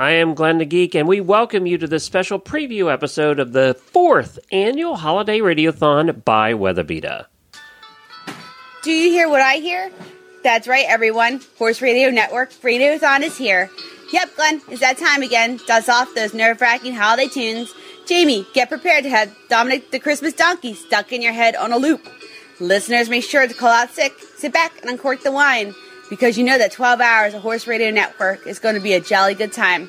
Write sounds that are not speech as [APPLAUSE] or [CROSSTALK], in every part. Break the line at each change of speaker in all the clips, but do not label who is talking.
I am Glenn the Geek, and we welcome you to this special preview episode of the fourth annual Holiday Radiothon by WeatherBeeta.
Do you hear what I hear? That's right, everyone. Horse Radio Network Radiothon is here. Yep, Glenn, it's that time again. Dust off those nerve-wracking holiday tunes. Jamie, get prepared to have Dominic the Christmas Donkey stuck in your head on a loop. Listeners, make sure to call out sick, sit back, and uncork the wine because you know that 12 hours of Horse Radio Network is going to be a jolly good time.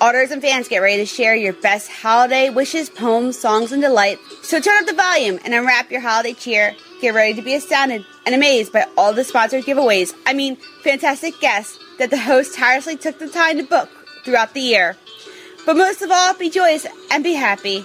Auditors and fans get ready to share your best holiday wishes, poems, songs, and delight. So turn up the volume and unwrap your holiday cheer. Get ready to be astounded and amazed by all the sponsored giveaways. I mean, fantastic guests that the host tirelessly took the time to book throughout the year. But most of all, be joyous and be happy.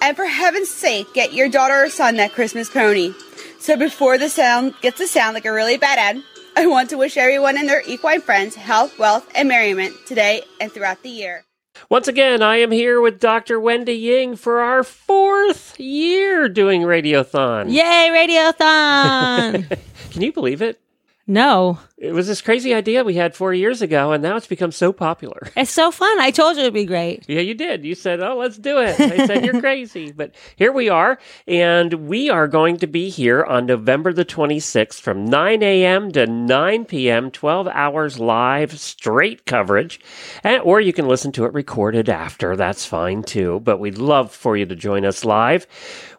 And for heaven's sake, get your daughter or son that Christmas pony. So before the sound gets to sound like a really bad ad, I want to wish everyone and their equine friends health, wealth, and merriment today and throughout the year.
Once again, I am here with Dr. Wendy Ying for our fourth year doing Radiothon.
Yay, Radiothon! [LAUGHS]
Can you believe it?
No,
It was this crazy idea we had four years ago, and now it's become so popular. [LAUGHS]
it's so fun. I told you it'd be great.
Yeah, you did. You said, "Oh, let's do it." I said, "You're crazy," [LAUGHS] but here we are, and we are going to be here on November the 26th from 9 a.m. to 9 p.m. 12 hours live, straight coverage, and, or you can listen to it recorded after. That's fine too. But we'd love for you to join us live.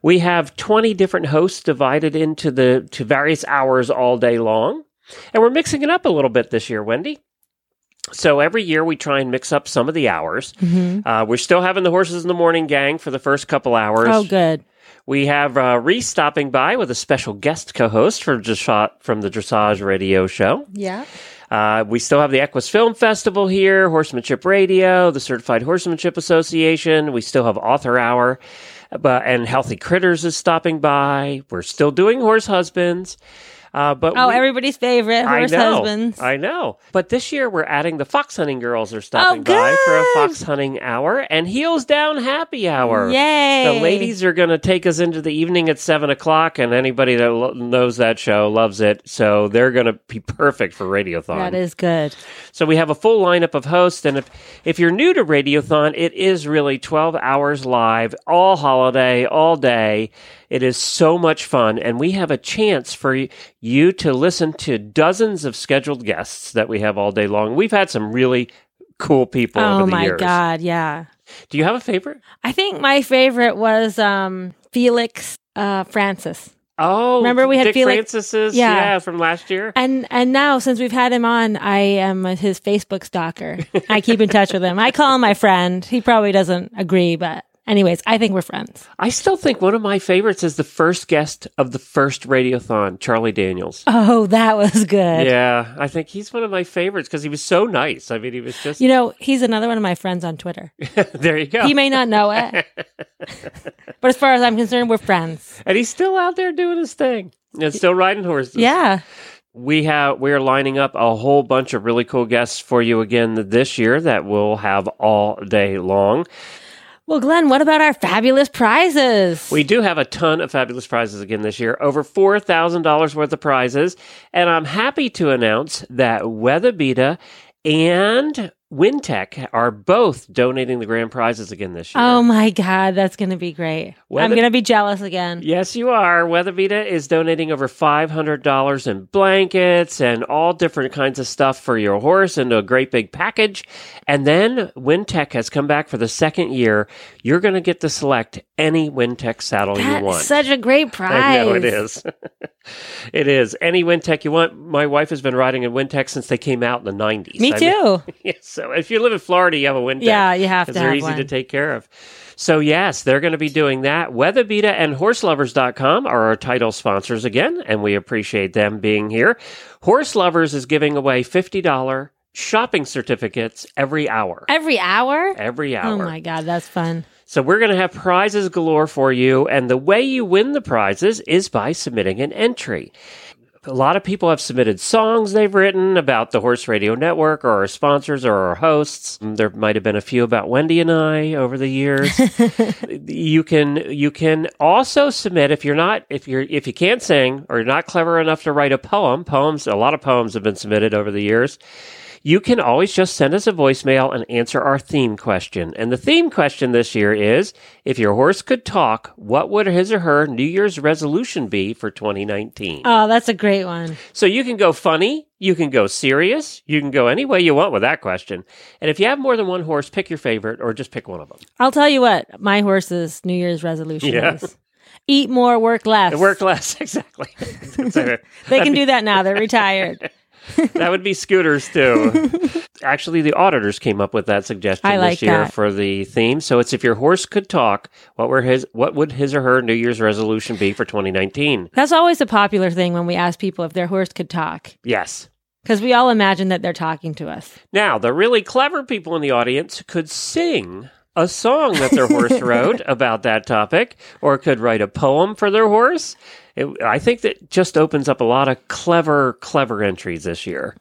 We have 20 different hosts divided into the to various hours all day long, and we're mixing it up a little bit this year, Wendy. So every year we try and mix up some of the hours. Uh, we're still having the horses in the morning gang for the first couple hours.
Oh, good.
We have uh, Reese stopping by with a special guest co-host for dressage, from the Dressage Radio Show.
Yeah.
Uh, we still have the Equus Film Festival here, Horsemanship Radio, the Certified Horsemanship Association. We still have Author Hour, but and Healthy Critters is stopping by. We're still doing Horse Husbands. Uh, but
Oh,
we-
everybody's favorite horse
I know,
husbands.
I know. But this year we're adding the fox hunting girls are stopping
Oh,
by for a fox hunting hour and heels down happy hour.
Yay!
The ladies are going to take us into the evening at seven o'clock, and anybody that lo- knows that show loves it. So they're going to be [LAUGHS] perfect for Radiothon.
That is good.
So we have a full lineup of hosts, and if if you're new to Radiothon, it is really 12 hours live, all holiday, all day. It is so much fun, and we have a chance for you to listen to dozens of scheduled guests that we have all day long. We've had some really cool people
Oh
over the years.
Oh my
years.
god, yeah.
Do you have a favorite?
I think my favorite was um Felix uh Francis.
Oh,
Remember we had
Dick
Felix-
Francis's,
Yeah.
yeah, from last year.
And and now since we've had him on, I am his Facebook stalker. I keep in touch with him. I call him my friend. He probably doesn't agree, but anyways, I think we're friends.
I still think one of my favorites is the first guest of the first Radiothon, Charlie Daniels.
Oh, that was good.
Yeah, I think he's one of my favorites because he was so nice. I mean, he was just
You know, he's another one of my friends on Twitter. [LAUGHS]
there. You go.
He may not know it, [LAUGHS] but as far as I'm concerned, we're friends.
and he's still out there doing his thing and still riding horses.
Yeah.
we have we're lining up a whole bunch of really cool guests for you again this year that we'll have all day long.
Well, Glenn, what about our fabulous prizes?
We do have a ton of fabulous prizes again this year, over four thousand dollars worth of prizes, and I'm happy to announce that WeatherBeeta and Wintec are both donating the grand prizes again this year.
oh my God, that's going to be great.
Weather-
I'm going to be jealous again.
Yes, you are. WeatherBeeta is donating over $500 in blankets and all different kinds of stuff for your horse into a great big package. And then Wintec has come back for the second year. You're going to get to select any Wintec saddle you want.
such a great prize. [LAUGHS]
I know it is. [LAUGHS] it is. Any Wintec you want. My wife has been riding a Wintec since they came out in the 90s.
Me too. [LAUGHS]
yeah, so if you live in Florida, you have a Wintec.
Yeah, you have to
Because they're
have
easy to take care of. So, yes, they're going to be doing that. WeatherBeeta and HorseLovers.com are our title sponsors again, and we appreciate them being here. Horse Lovers is giving away $50 shopping certificates every hour.
Every hour?
Every oh hour.
Oh my God, that's fun.
So we're going to have prizes galore for you. And the way you win the prizes is by submitting an entry. A lot of people have submitted songs they've written about the Horse Radio Network or our sponsors or our hosts. Mm, there might have been a few about Wendy and I over the years. [LAUGHS] you can you can also submit if you're not if you're if you can't sing or you're not clever enough to write a poem. Poems a lot of poems have been submitted over the years. You can always just send us a voicemail and answer our theme question. And the theme question this year is if your horse could talk, what would his or her New Year's resolution be for 2019?
Oh, that's a great one.
So you can go funny, you can go serious, you can go any way you want with that question. And if you have more than one horse, pick your favorite or just pick one of them.
I'll tell you what, my horse's New Year's resolution
Yeah.
is eat more, work less.
Work less, [LAUGHS] exactly. [LAUGHS]
They can do that now. They're retired. [LAUGHS]
that would be scooters too. [LAUGHS] Actually, the auditors came up with that suggestion
I
this
like
year
that.
for the theme. So it's if your horse could talk, what were his what would his or her New Year's resolution be for 2019?
That's always a popular thing when we ask people if their horse could talk,
Yes.
because we all imagine that they're talking to us.
Now, the really clever people in the audience could sing a song that their horse [LAUGHS] wrote about that topic, or could write a poem for their horse. It, I think that just opens up a lot of clever, clever entries this year.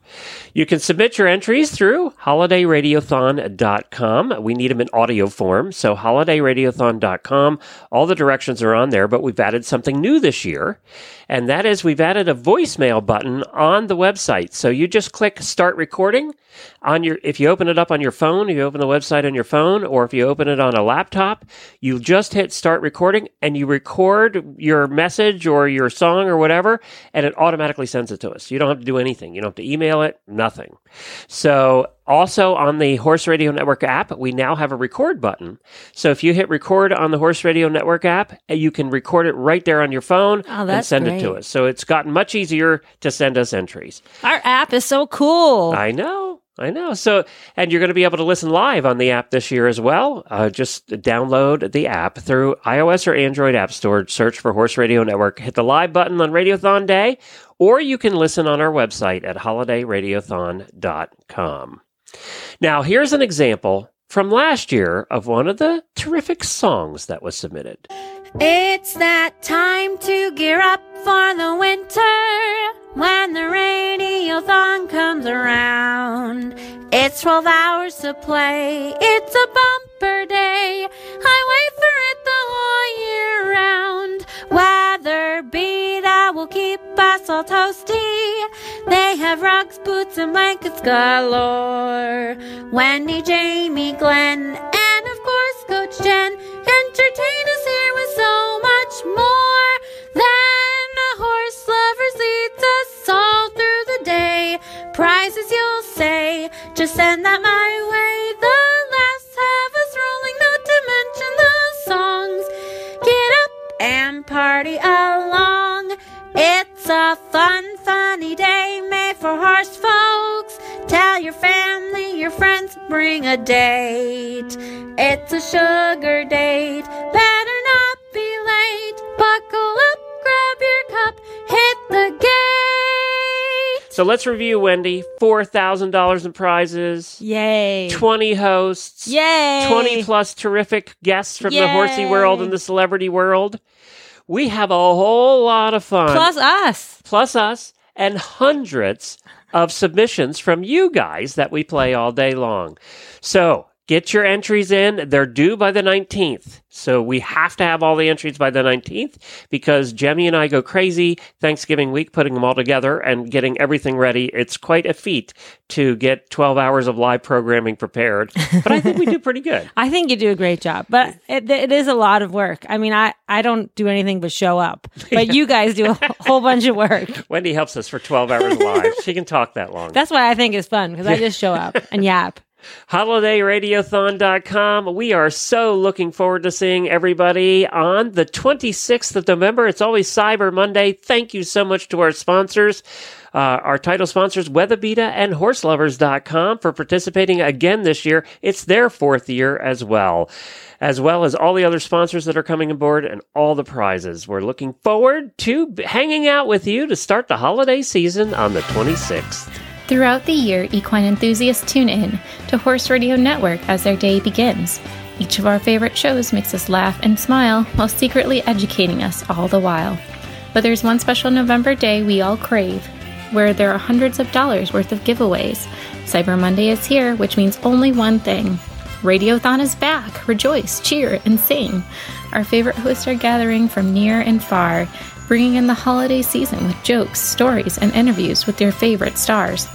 You can submit your entries through holidayradiothon.com. We need them in audio form, so holidayradiothon.com. All the directions are on there, but we've added something new this year, and that is we've added a voicemail button on the website. So you just click start recording on your if you open it up on your phone, you open the website on your phone, or if you open it on a laptop, you just hit start recording and you record your message or your song or whatever, and it automatically sends it to us. You don't have to do anything. You don't have to email it, nothing. So also on the Horse Radio Network app, we now have a record button. So if you hit record on the Horse Radio Network app, you can record it right there on your phone
Oh,
and send it to us. So it's gotten much easier to send us entries.
Our app is so cool.
I know. I know. So, and you're going to be able to listen live on the app this year as well. Uh, just download the app through iOS or Android App Store. Search for Horse Radio Network. Hit the live button on Radiothon Day, or you can listen on our website at holidayradiothon.com. Now, here's an example from last year of one of the terrific songs that was submitted.
It's that time to gear up for the winter when the radiothon comes around. It's 12 hours to play. It's a bumper day. I wait for it the whole year round. Weather be that will keep us all toasty. They have rugs, boots, and blankets galore. Wendy, Jamie, Glenn, and of course Coach Jen send that my way. The last have us rolling, not to mention the songs. Get up and party along. It's a fun, funny day made for horse folks. Tell your family, your friends, bring a date. It's a sugar date,
So let's review, Wendy. $4,000 in prizes.
Yay.
20 hosts.
Yay.
20 plus terrific guests from the horsey world and the celebrity world. We have a whole lot of fun.
Plus us.
plus us and hundreds of submissions from you guys that we play all day long. So get your entries in. They're due by the 19th. So we have to have all the entries by the 19th because Jamie and I go crazy Thanksgiving week putting them all together and getting everything ready. It's quite a feat to get 12 hours of live programming prepared, but I think we do [LAUGHS] pretty good.
I think you do a great job, but it, it is a lot of work. I mean, I, I don't do anything but show up, but [LAUGHS] you guys do a [LAUGHS] whole bunch of work.
Wendy helps us for 12 hours live. She can talk that long.
That's why I think it's fun because I just show up and yap.
holidayradiothon.com. We are so looking forward to seeing everybody on the 26th of November. It's always Cyber Monday. Thank you so much to our sponsors. Uh, our title sponsors, WeatherBeeta and HorseLovers.com, for participating again this year. It's their fourth year as well, as well as all the other sponsors that are coming aboard and all the prizes. We're looking forward to hanging out with you to start the holiday season on the 26th.
Throughout the year, equine enthusiasts tune in to Horse Radio Network as their day begins. Each of our favorite shows makes us laugh and smile while secretly educating us all the while. But there's one special November day we all crave, where there are hundreds of dollars worth of giveaways. Cyber Monday is here, which means only one thing Radiothon is back. Rejoice, cheer, and sing. Our favorite hosts are gathering from near and far, bringing in the holiday season with jokes, stories, and interviews with their favorite stars.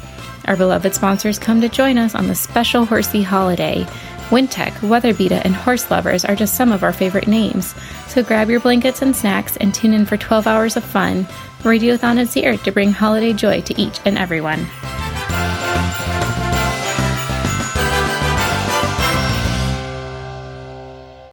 Our beloved sponsors come to join us on the special horsey holiday. Wintec, WeatherBeeta, and Horse Lovers are just some of our favorite names. So grab your blankets and snacks and tune in for 12 hours of fun. Radiothon is here to bring holiday joy to each and everyone.